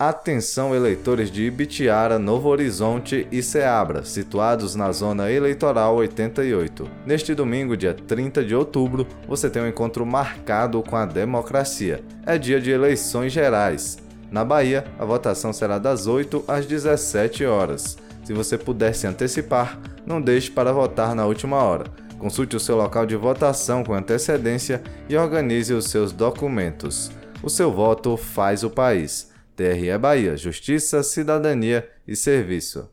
Atenção eleitores de Ibitiara, Novo Horizonte e Ceabra, situados na zona eleitoral 88. Neste domingo, dia 30 de outubro, você tem um encontro marcado com a democracia. É dia de eleições gerais. Na Bahia, a votação será das 8 às 17 horas. Se você puder se antecipar, não deixe para votar na última hora. Consulte o seu local de votação com antecedência e organize os seus documentos. O seu voto faz o país. TRE Bahia, Justiça, Cidadania e Serviço.